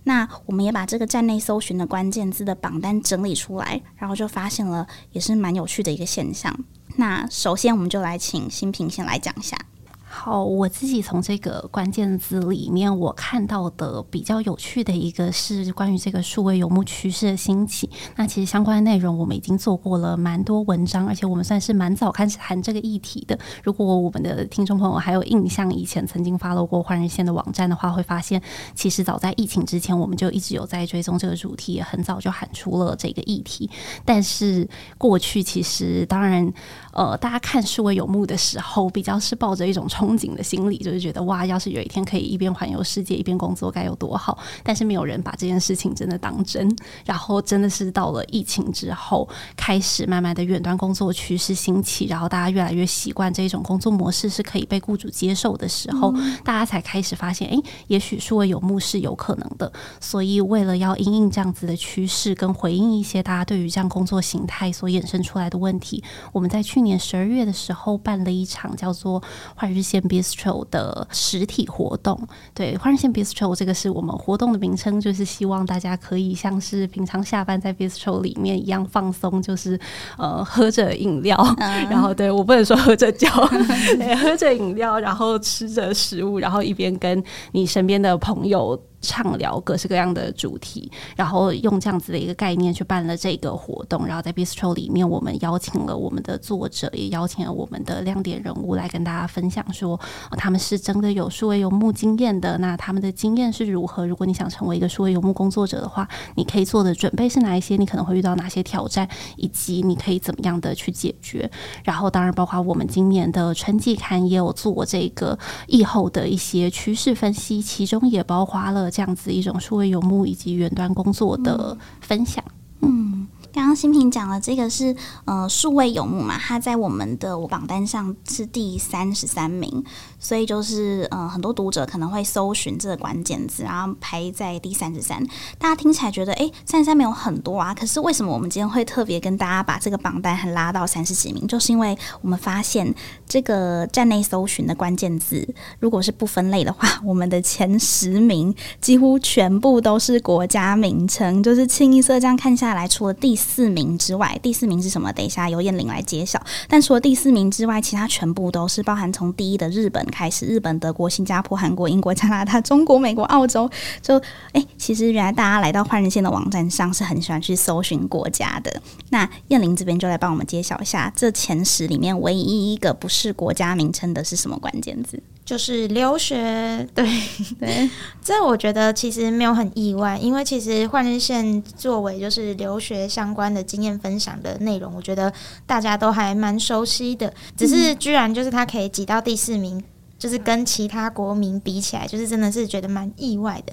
那我们也把这个站内搜寻的关键字的榜单整理出来，然后就发现了也是蛮有趣的一个现象。那首先我们就来请新平先来讲一下。好，我自己从这个关键字里面，我看到的比较有趣的一个是关于这个数位游牧趋势的兴起。那其实相关的内容我们已经做过了蛮多文章，而且我们算是蛮早开始谈这个议题的。如果我们的听众朋友还有印象，以前曾经 follow 过换日线的网站的话，会发现其实早在疫情之前，我们就一直有在追踪这个主题，也很早就喊出了这个议题。但是过去其实当然。呃，大家看数位游牧的时候，比较是抱着一种憧憬的心理，就是觉得哇，要是有一天可以一边环游世界一边工作，该有多好。但是没有人把这件事情真的当真。然后真的是到了疫情之后，开始慢慢的远端工作趋势兴起，然后大家越来越习惯这种工作模式是可以被雇主接受的时候，嗯、大家才开始发现，哎，也许数位游牧是有可能的。所以为了要因应这样子的趋势，跟回应一些大家对于这样工作形态所衍生出来的问题，我们在去年十二月的时候办了一场叫做“换日线 Bistro” 的实体活动。对，“换日线 Bistro” 这个是我们活动的名称，就是希望大家可以像是平常下班在 Bistro 里面一样放松，就是呃喝着饮料，然后对，我不能说喝着酒，对，喝着饮料，然后吃着食物，然后一边跟你身边的朋友。畅聊各式各样的主题，然后用这样子的一个概念去办了这个活动。然后在 Bistro 里面，我们邀请了我们的作者，也邀请了我们的亮点人物来跟大家分享说，他们是真的有数位游牧经验的。那他们的经验是如何？如果你想成为一个数位游牧工作者的话，你可以做的准备是哪一些？你可能会遇到哪些挑战，以及你可以怎么样的去解决？然后，当然包括我们今年的春季刊也有做这个疫后的一些趋势分析，其中也包括了。这样子一种数位游牧以及远端工作的分享，嗯。刚刚新平讲了这个是呃数位游牧嘛，他在我们的我榜单上是第三十三名，所以就是呃很多读者可能会搜寻这个关键字，然后排在第三十三。大家听起来觉得诶，三十三没有很多啊，可是为什么我们今天会特别跟大家把这个榜单还拉到三十几名？就是因为我们发现这个站内搜寻的关键字，如果是不分类的话，我们的前十名几乎全部都是国家名称，就是清一色这样看下来，除了第四名之外，第四名是什么？等一下由燕玲来揭晓。但除了第四名之外，其他全部都是包含从第一的日本开始，日本、德国、新加坡、韩国、英国、加拿大、中国、美国、澳洲。就哎，其实原来大家来到换日线的网站上是很喜欢去搜寻国家的。那燕玲这边就来帮我们揭晓一下，这前十里面唯一一个不是国家名称的是什么关键字？就是留学，对 对，这我觉得其实没有很意外，因为其实换日线作为就是留学相关的经验分享的内容，我觉得大家都还蛮熟悉的，只是居然就是他可以挤到第四名。就是跟其他国民比起来，就是真的是觉得蛮意外的。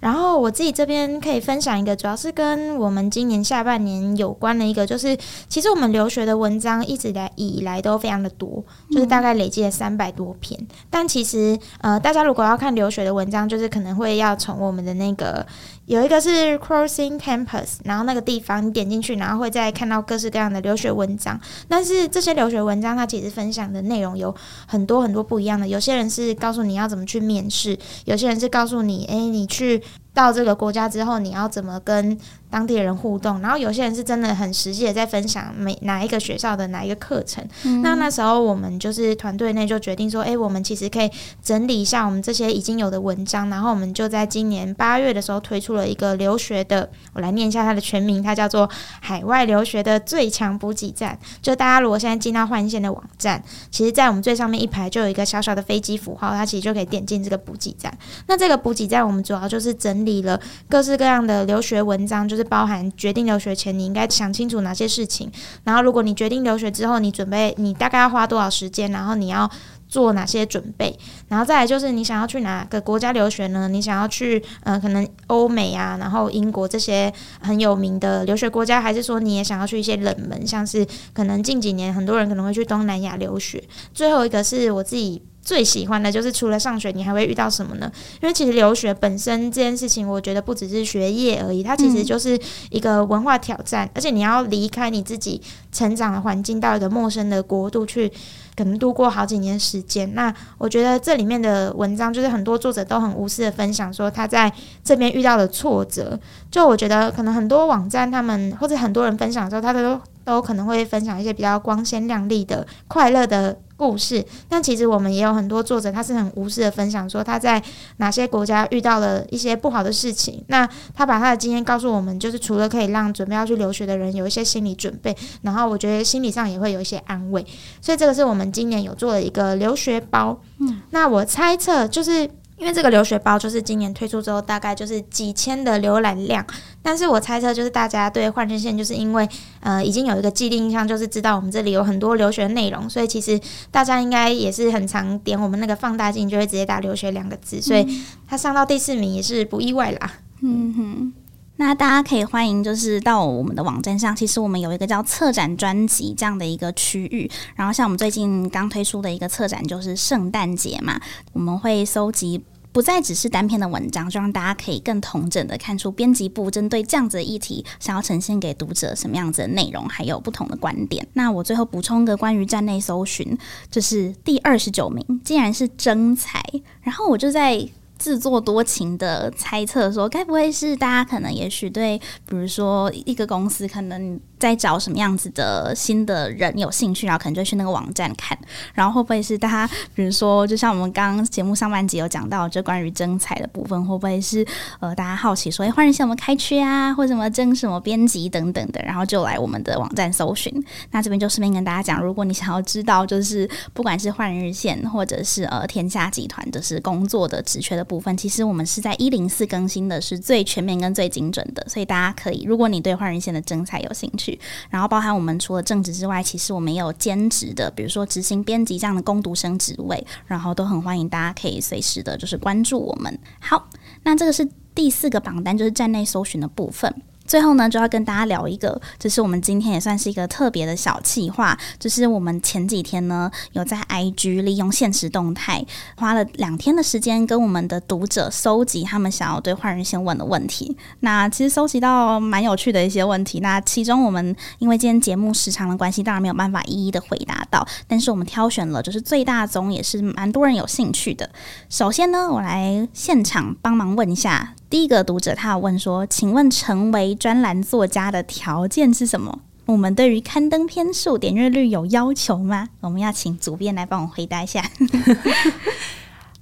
然后我自己这边可以分享一个，主要是跟我们今年下半年有关的一个，就是其实我们留学的文章一直来以来都非常的多，就是大概累计了三百多篇。但其实呃，大家如果要看留学的文章，就是可能会要从我们的那个。有一个是 Crossing Campus，然后那个地方你点进去，然后会再看到各式各样的留学文章。但是这些留学文章，它其实分享的内容有很多很多不一样的。有些人是告诉你要怎么去面试，有些人是告诉你，诶，你去。到这个国家之后，你要怎么跟当地人互动？然后有些人是真的很实际的在分享每哪一个学校的哪一个课程。嗯。那那时候我们就是团队内就决定说，诶，我们其实可以整理一下我们这些已经有的文章，然后我们就在今年八月的时候推出了一个留学的，我来念一下它的全名，它叫做海外留学的最强补给站。就大家如果现在进到换线的网站，其实在我们最上面一排就有一个小小的飞机符号，它其实就可以点进这个补给站。那这个补给站我们主要就是整理。理了各式各样的留学文章，就是是包含决定留学前你应该想清楚哪些事情，然后如果你决定留学之后，你准备你大概要花多少时间，然后你要做哪些准备，然后再来就是你想要去哪个国家留学呢？你想要去呃可能欧美啊，然后英国这些很有名的留学国家，还是说你也想要去一些冷门，像是可能近几年很多人可能会去东南亚留学。最后一个是我自己。最喜欢的就是除了上学，你还会遇到什么呢？因为其实留学本身这件事情，我觉得不只是学业而已，它其实就是一个文化挑战，而且你要离开你自己成长的环境，到一个陌生的国度去，可能度过好几年时间。那我觉得这里面的文章，就是很多作者都很无私的分享，说他在这边遇到的挫折。就我觉得，可能很多网站他们或者很多人分享的时候，他都都可能会分享一些比较光鲜亮丽的、快乐的。故事，但其实我们也有很多作者，他是很无私的分享，说他在哪些国家遇到了一些不好的事情。那他把他的经验告诉我们，就是除了可以让准备要去留学的人有一些心理准备，然后我觉得心理上也会有一些安慰。所以这个是我们今年有做的一个留学包。嗯，那我猜测就是。因为这个留学包就是今年推出之后，大概就是几千的浏览量。但是我猜测，就是大家对换日线，就是因为呃已经有一个既定印象，就是知道我们这里有很多留学内容，所以其实大家应该也是很常点我们那个放大镜，就会直接打留学两个字，所以它上到第四名也是不意外啦。嗯哼，那大家可以欢迎，就是到我们的网站上，其实我们有一个叫策展专辑这样的一个区域。然后像我们最近刚推出的一个策展，就是圣诞节嘛，我们会搜集。不再只是单篇的文章，就让大家可以更统整的看出编辑部针对这样子的议题，想要呈现给读者什么样子的内容，还有不同的观点。那我最后补充个关于站内搜寻，就是第二十九名，竟然是征才。然后我就在自作多情的猜测说，该不会是大家可能也许对，比如说一个公司可能在找什么样子的新的人有兴趣，然后可能就去那个网站看，然后会不会是大家，比如说就像我们刚刚节目上半集有讲到，就关于征才的部分，会不会是呃大家好奇说，哎，换日线我们开缺啊，或什么征什么编辑等等的，然后就来我们的网站搜寻。那这边就顺便跟大家讲，如果你想要知道，就是不管是换日线或者是呃天下集团，就是工作的职缺的部分，其实我们是在一零四更新的，是最全面跟最精准的，所以大家可以，如果你对换人线的征才有兴趣，然后包含我们除了正职之外，其实我们也有兼职的，比如说执行编辑这样的攻读生职位，然后都很欢迎大家可以随时的，就是关注我们。好，那这个是第四个榜单，就是站内搜寻的部分。最后呢，就要跟大家聊一个，就是我们今天也算是一个特别的小企划，就是我们前几天呢，有在 IG 利用限时动态，花了两天的时间，跟我们的读者搜集他们想要对换人先问的问题。那其实搜集到蛮有趣的一些问题，那其中我们因为今天节目时长的关系，当然没有办法一一的回答到，但是我们挑选了就是最大宗，也是蛮多人有兴趣的。首先呢，我来现场帮忙问一下。第一个读者他有问说：“请问成为专栏作家的条件是什么？我们对于刊登篇数、点阅率有要求吗？”我们要请主编来帮我回答一下。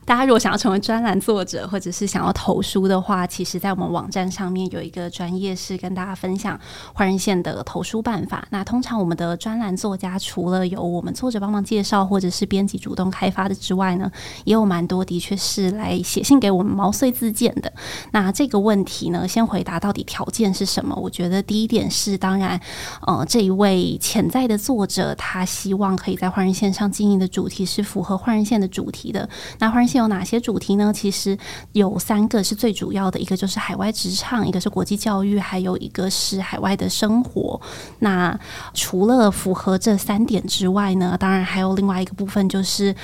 大家如果想要成为专栏作者，或者是想要投书的话，其实，在我们网站上面有一个专业是跟大家分享换人线的投书办法。那通常我们的专栏作家，除了有我们作者帮忙介绍，或者是编辑主动开发的之外呢，也有蛮多的确是来写信给我们毛遂自荐的。那这个问题呢，先回答到底条件是什么？我觉得第一点是，当然，呃，这一位潜在的作者，他希望可以在换人线上经营的主题是符合换人线的主题的。那换人线。有哪些主题呢？其实有三个是最主要的，一个就是海外职场，一个是国际教育，还有一个是海外的生活。那除了符合这三点之外呢，当然还有另外一个部分，就是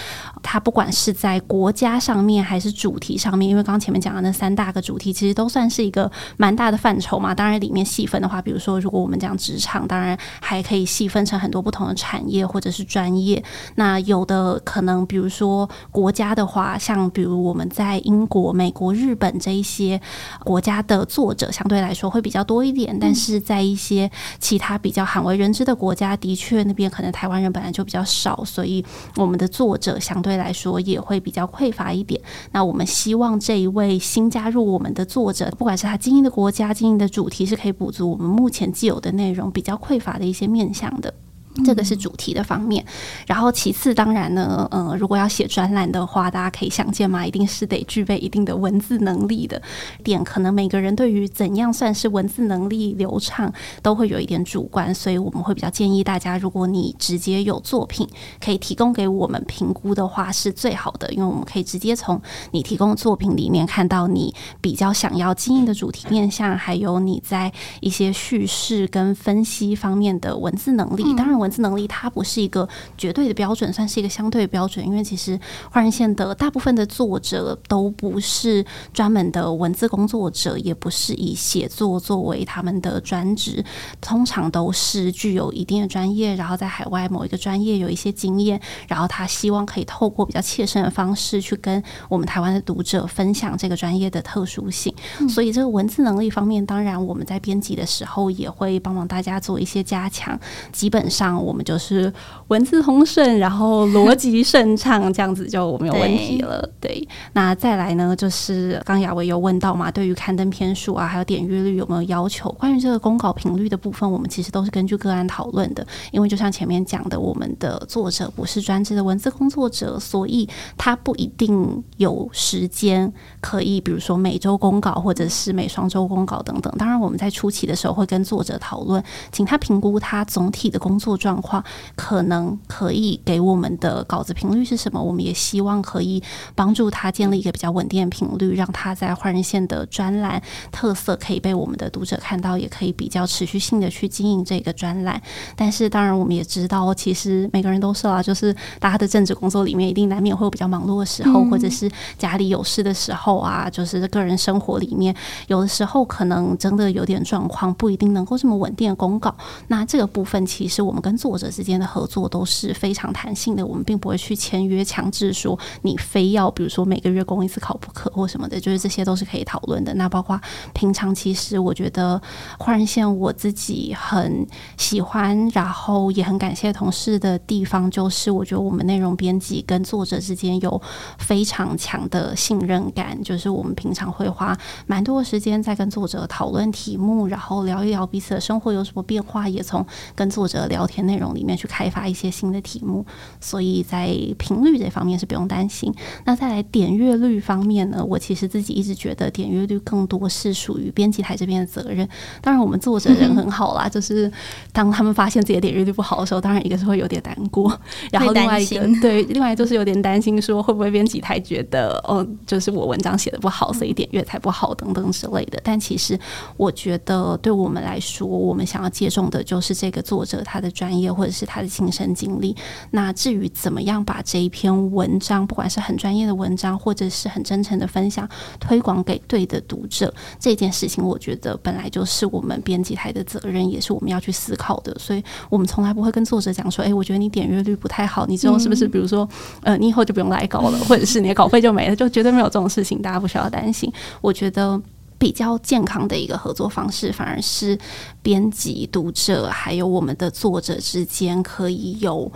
它不管是在国家上面还是主题上面，因为刚刚前面讲的那三大个主题，其实都算是一个蛮大的范畴嘛。当然里面细分的话，比如说如果我们讲职场，当然还可以细分成很多不同的产业或者是专业。那有的可能，比如说国家的话。像比如我们在英国、美国、日本这一些国家的作者，相对来说会比较多一点。但是在一些其他比较罕为人知的国家，的确那边可能台湾人本来就比较少，所以我们的作者相对来说也会比较匮乏一点。那我们希望这一位新加入我们的作者，不管是他经营的国家、经营的主题，是可以补足我们目前既有的内容比较匮乏的一些面向的。这个是主题的方面，然后其次当然呢，呃，如果要写专栏的话，大家可以想见嘛，一定是得具备一定的文字能力的点。可能每个人对于怎样算是文字能力流畅，都会有一点主观，所以我们会比较建议大家，如果你直接有作品可以提供给我们评估的话，是最好的，因为我们可以直接从你提供的作品里面看到你比较想要经营的主题面向，还有你在一些叙事跟分析方面的文字能力。当然。文字能力它不是一个绝对的标准，算是一个相对的标准。因为其实换人线的大部分的作者都不是专门的文字工作者，也不是以写作作为他们的专职，通常都是具有一定的专业，然后在海外某一个专业有一些经验，然后他希望可以透过比较切身的方式去跟我们台湾的读者分享这个专业的特殊性。嗯。所以这个文字能力方面，当然我们在编辑的时候也会帮忙大家做一些加强，基本上。我们就是文字通顺，然后逻辑 顺畅，这样子就没有问题了。对，对，那再来呢，就是刚雅薇有问到嘛，对于刊登篇数啊，还有点阅率有没有要求？关于这个公稿频率的部分，我们其实都是根据个案讨论的。因为就像前面讲的，我们的作者不是专职的文字工作者，所以他不一定有时间可以，比如说每周公稿，或者是每双周公稿等等。当然，我们在初期的时候会跟作者讨论，请他评估他总体的工作状况可能可以给我们的稿子频率是什么？我们也希望可以帮助他建立一个比较稳定的频率，让他在换人线的专栏特色可以被我们的读者看到，也可以比较持续性的去经营这个专栏。但是，当然我们也知道，其实每个人都是啊，就是大家的政治工作里面一定难免会有比较忙碌的时候，或者是家里有事的时候啊，就是个人生活里面有的时候可能真的有点状况，不一定能够这么稳定的公告。那这个部分，其实我们跟作者之间的合作都是非常弹性的，我们并不会去签约强制说你非要，比如说每个月供一次考不可或什么的，就是这些都是可以讨论的。那包括平常，其实我觉得换日线我自己很喜欢，然后也很感谢同事的地方，就是我觉得我们内容编辑跟作者之间有非常强的信任感，就是我们平常会花蛮多的时间在跟作者讨论题目，然后聊一聊彼此的生活有什么变化，也从跟作者聊天内容里面去开发一些新的题目，所以在频率这方面是不用担心。那再来点阅率方面呢，我其实自己一直觉得点阅率更多是属于编辑台这边的责任。当然，我们作者人很好啦，就是当他们发现自己的点阅率不好的时候，当然一个是会有点难过，然后另外一个对，另外就是有点担心说会不会编辑台觉得哦，就是我文章写的不好，所以点阅才不好等等之类的。但其实我觉得对我们来说，我们想要借重的就是这个作者他的专业或者是他的亲身经历。那至于怎么样把这一篇文章，不管是很专业的文章，或者是很真诚的分享，推广给对的读者，这件事情，我觉得本来就是我们编辑台的责任，也是我们要去思考的。所以我们从来不会跟作者讲说：“诶，我觉得你点阅率不太好，你之后是不是，比如说，呃，你以后就不用来稿了，或者是你的稿费就没了？”就绝对没有这种事情，大家不需要担心。我觉得。比较健康的一个合作方式，反而是编辑、读者还有我们的作者之间可以有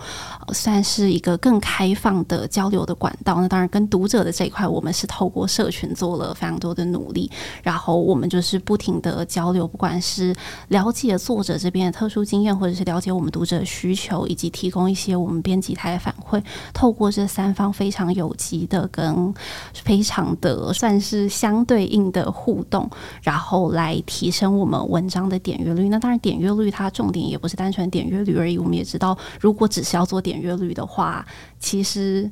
算是一个更开放的交流的管道。那当然，跟读者的这一块，我们是透过社群做了非常多的努力。然后我们就是不停的交流，不管是了解作者这边的特殊经验，或者是了解我们读者的需求，以及提供一些我们编辑台的反馈。透过这三方非常有机的跟非常的算是相对应的互动。然后来提升我们文章的点阅率。那当然，点阅率它重点也不是单纯点阅率而已。我们也知道，如果只是要做点阅率的话，其实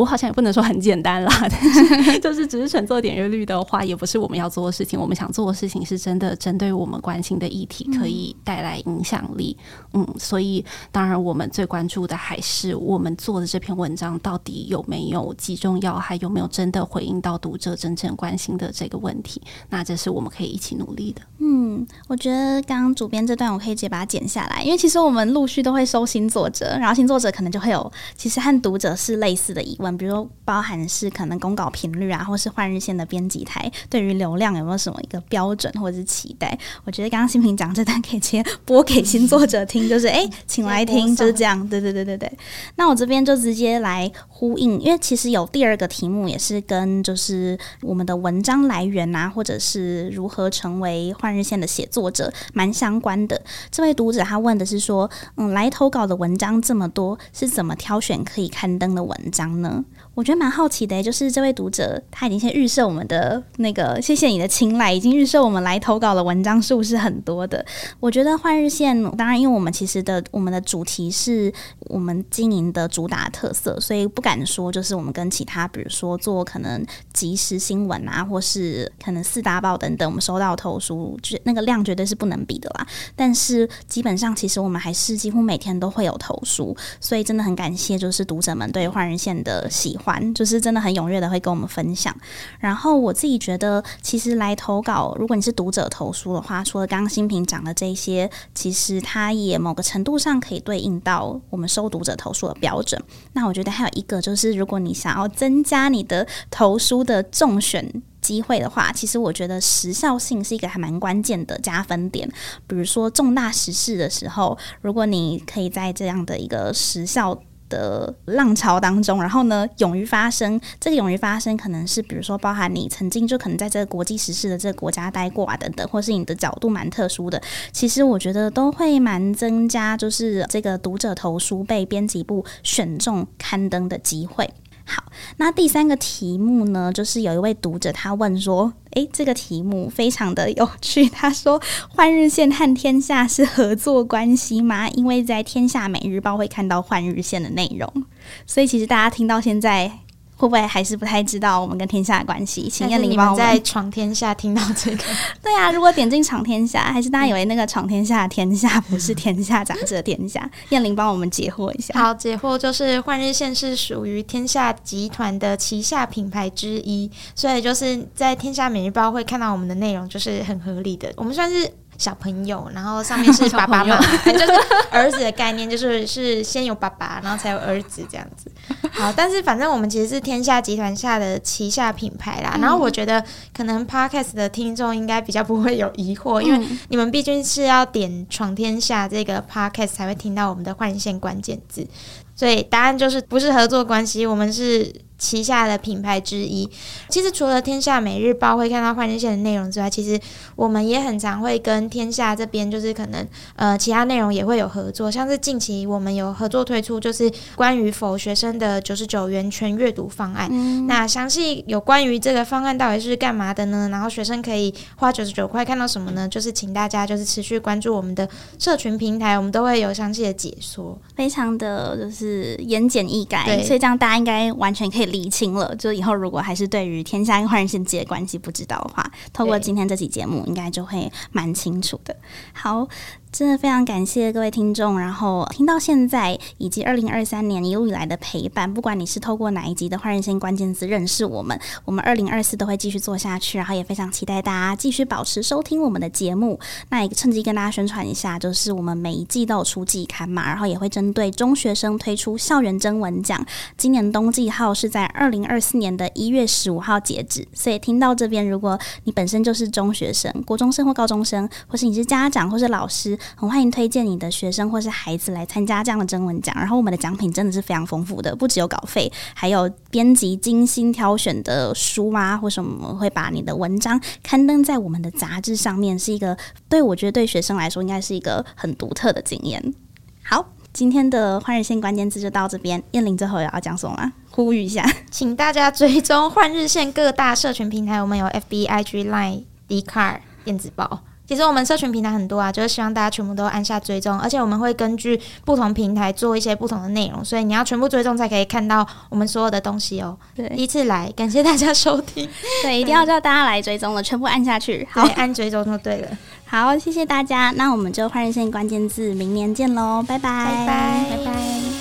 我好像也不能说很简单啦。但是，就是只是纯做点阅率的话，也不是我们要做的事情。我们想做的事情是真的针对我们关心的议题，可以带来影响力。嗯，所以当然，我们最关注的还是我们做的这篇文章到底有没有击中要害，有没有真的回应到读者真正关心的这个问题。那这是我们可以一起努力的。嗯，我觉得刚刚主编这段我可以直接把它剪下来，因为其实我们陆续都会收新作者，然后新作者可能就会有其实和读者是类似的疑问，比如说包含是可能公稿频率啊，或是换日线的编辑台对于流量有没有什么一个标准或者是期待？我觉得刚刚新平讲这段可以直接播给新作者听，就是哎，请来听，就是这样。对对对对对。那我这边就直接来呼应，因为其实有第二个题目也是跟就是我们的文章来源啊，或者是如何成为换日线的写作者蛮相关的。这位读者他问的是说，嗯，来投稿的文章这么多，是怎么挑选可以刊登的文章呢？我觉得蛮好奇的，就是这位读者他已经先预设我们的那个，谢谢你的青睐，已经预设我们来投稿的文章数是很多的。我觉得换日线，当然因为我们其实的我们的主题是我们经营的主打特色，所以不敢说就是我们跟其他比如说做可能即时新闻啊，或是可能四大报等等，我们收到投书，就那个量绝对是不能比的啦。但是基本上其实我们还是几乎每天都会有投书，所以真的很感谢就是读者们对换日线的喜欢。就是真的很踊跃的会跟我们分享，然后我自己觉得，其实来投稿，如果你是读者投书的话，除了刚刚新平讲的这些，其实它也某个程度上可以对应到我们收读者投书的标准。那我觉得还有一个就是，如果你想要增加你的投书的中选机会的话，其实我觉得时效性是一个还蛮关键的加分点。比如说重大时事的时候，如果你可以在这样的一个时效的浪潮当中，然后呢，勇于发声。这个勇于发声，可能是比如说包含你曾经就可能在这个国际时事的这个国家待过啊，等等，或是你的角度蛮特殊的。其实我觉得都会蛮增加，就是这个读者投书被编辑部选中刊登的机会。好，那第三个题目呢，就是有一位读者他问说，诶，这个题目非常的有趣。他说，换日线和天下是合作关系吗？因为在天下每日报会看到换日线的内容，所以其实大家听到现在。会不会还是不太知道我们跟天下的关系？请燕玲帮我们在闯天下听到这个。对啊，如果点进闯天下，还是大家以为那个闯天下的天下不是天下杂志的天下？燕玲帮我们解惑一下。好，解惑就是幻日线是属于天下集团的旗下品牌之一，所以就是在天下每日报会看到我们的内容，就是很合理的。我们算是。小朋友，然后上面是 爸爸妈妈，就是儿子的概念，就是是先有爸爸，然后才有儿子这样子。好，但是反正我们其实是天下集团下的旗下品牌啦。然后我觉得可能 Podcast 的听众应该比较不会有疑惑，因为你们毕竟是要点闯天下这个 Podcast 才会听到我们的换线关键字，所以答案就是不是合作关系，我们是。旗下的品牌之一，其实除了天下每日报会看到换日线的内容之外，其实我们也很常会跟天下这边，就是可能呃其他内容也会有合作，像是近期我们有合作推出，就是关于否学生的九十九元全阅读方案。嗯、那详细有关于这个方案到底是干嘛的呢？然后学生可以花九十九块看到什么呢？就是请大家就是持续关注我们的社群平台，我们都会有详细的解说，非常的就是言简意赅，对所以这样大家应该完全可以。理清了，就以后如果还是对于天下跟换日线界的关系不知道的话，透过今天这期节目，应该就会蛮清楚的。好。真的非常感谢各位听众，然后听到现在以及二零二三年一路以来的陪伴，不管你是透过哪一集的换日线关键字认识我们，我们二零二四都会继续做下去，然后也非常期待大家继续保持收听我们的节目。那也趁机跟大家宣传一下，就是我们每一季都有出季刊嘛，然后也会针对中学生推出校园征文奖。今年冬季号是在二零二四年的一月十五号截止，所以听到这边，如果你本身就是中学生、国中生或高中生，或是你是家长或是老师。很欢迎推荐你的学生或是孩子来参加这样的征文奖，然后我们的奖品真的是非常丰富的，不只有稿费，还有编辑精心挑选的书啊，或什么会把你的文章刊登在我们的杂志上面，是一个对我觉得对学生来说应该是一个很独特的经验。好，今天的换日线关键字就到这边，燕玲最后也要讲什么？呼吁一下，请大家追踪换日线各大社群平台，我们有 FB、IG、Line、Dcard 电子报。其实我们社群平台很多啊，就是希望大家全部都按下追踪，而且我们会根据不同平台做一些不同的内容，所以你要全部追踪才可以看到我们所有的东西哦。对，第一次来，感谢大家收听。对，一定要叫大家来追踪了，全部按下去，好，按追踪就对了。好，谢谢大家，那我们就换日线关键字，明年见喽，拜拜，拜拜，拜拜。